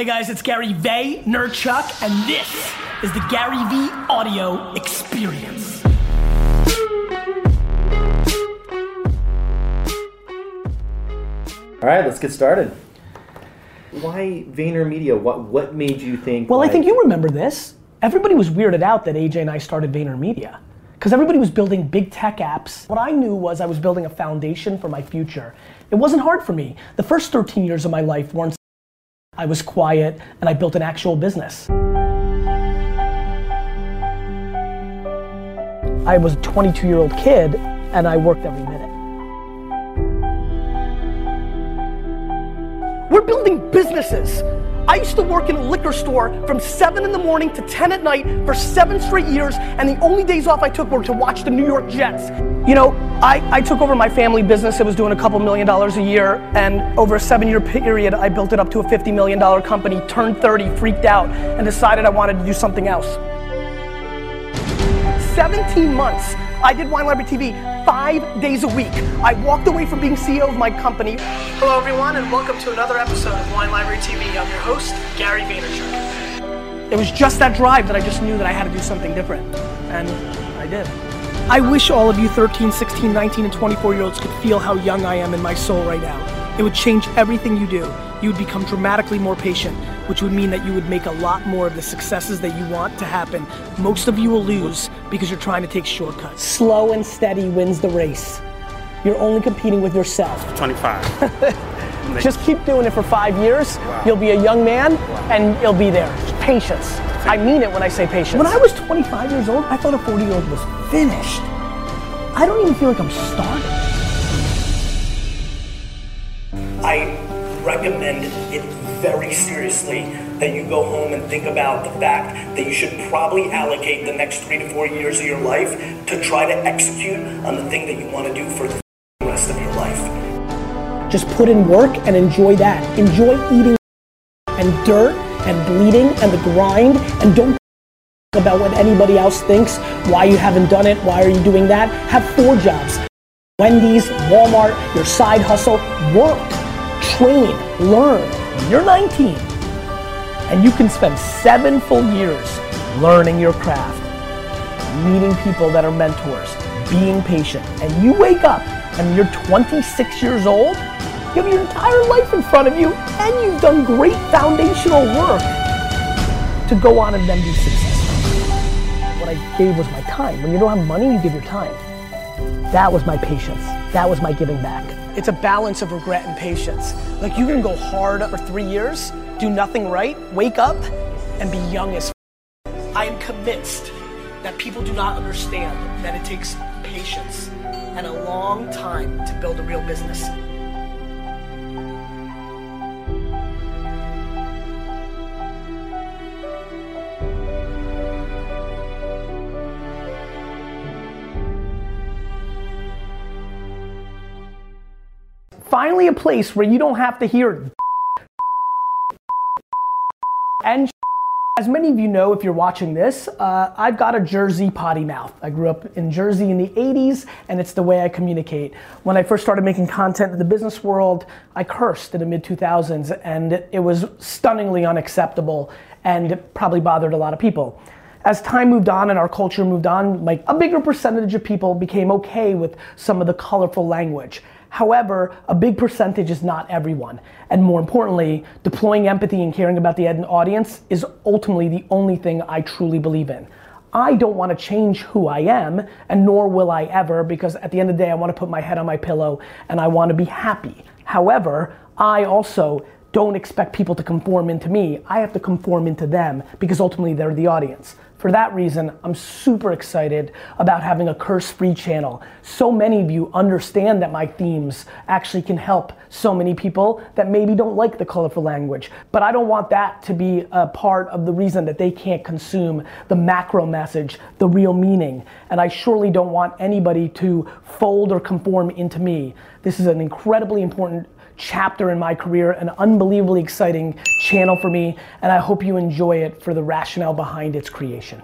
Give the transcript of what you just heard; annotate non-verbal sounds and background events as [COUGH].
Hey guys, it's Gary Vaynerchuk, and this is the Gary V Audio Experience. All right, let's get started. Why VaynerMedia? What what made you think? Well, I think you remember this. Everybody was weirded out that AJ and I started VaynerMedia. Because everybody was building big tech apps. What I knew was I was building a foundation for my future. It wasn't hard for me. The first 13 years of my life weren't. I was quiet and I built an actual business. I was a 22 year old kid and I worked every minute. We're building businesses. I used to work in a liquor store from 7 in the morning to 10 at night for seven straight years, and the only days off I took were to watch the New York Jets. You know, I, I took over my family business. It was doing a couple million dollars a year, and over a seven year period, I built it up to a $50 million company, turned 30, freaked out, and decided I wanted to do something else. 17 months. I did Wine Library TV five days a week. I walked away from being CEO of my company. Hello, everyone, and welcome to another episode of Wine Library TV. I'm your host, Gary Vaynerchuk. It was just that drive that I just knew that I had to do something different, and I did. I wish all of you 13, 16, 19, and 24 year olds could feel how young I am in my soul right now. It would change everything you do. You would become dramatically more patient, which would mean that you would make a lot more of the successes that you want to happen. Most of you will lose because you're trying to take shortcuts. Slow and steady wins the race. You're only competing with yourself. [LAUGHS] 25. [LAUGHS] Just keep doing it for five years. You'll be a young man and you'll be there. Patience. I mean it when I say patience. When I was 25 years old, I thought a 40 year old was finished. I don't even feel like I'm starting. I recommend it very seriously that you go home and think about the fact that you should probably allocate the next three to four years of your life to try to execute on the thing that you want to do for the rest of your life. Just put in work and enjoy that. Enjoy eating and dirt and bleeding and the grind and don't about what anybody else thinks, why you haven't done it, why are you doing that. Have four jobs. Wendy's, Walmart, your side hustle, work, train, learn. When you're 19 and you can spend seven full years learning your craft, meeting people that are mentors, being patient, and you wake up and you're 26 years old, you have your entire life in front of you and you've done great foundational work to go on and then be successful. What I gave was my time. When you don't have money, you give your time. That was my patience. That was my giving back. It's a balance of regret and patience. Like you can go hard for three years, do nothing right, wake up, and be young as. F- I am convinced that people do not understand that it takes patience and a long time to build a real business. Finally, a place where you don't have to hear and as many of you know, if you're watching this, uh, I've got a Jersey potty mouth. I grew up in Jersey in the 80s, and it's the way I communicate. When I first started making content in the business world, I cursed in the mid 2000s, and it was stunningly unacceptable and probably bothered a lot of people. As time moved on and our culture moved on, like a bigger percentage of people became okay with some of the colorful language. However, a big percentage is not everyone. And more importantly, deploying empathy and caring about the audience is ultimately the only thing I truly believe in. I don't want to change who I am, and nor will I ever, because at the end of the day, I want to put my head on my pillow and I want to be happy. However, I also don't expect people to conform into me. I have to conform into them because ultimately they're the audience. For that reason, I'm super excited about having a curse free channel. So many of you understand that my themes actually can help so many people that maybe don't like the colorful language. But I don't want that to be a part of the reason that they can't consume the macro message, the real meaning. And I surely don't want anybody to fold or conform into me. This is an incredibly important chapter in my career, an unbelievably exciting channel for me, and I hope you enjoy it for the rationale behind its creation.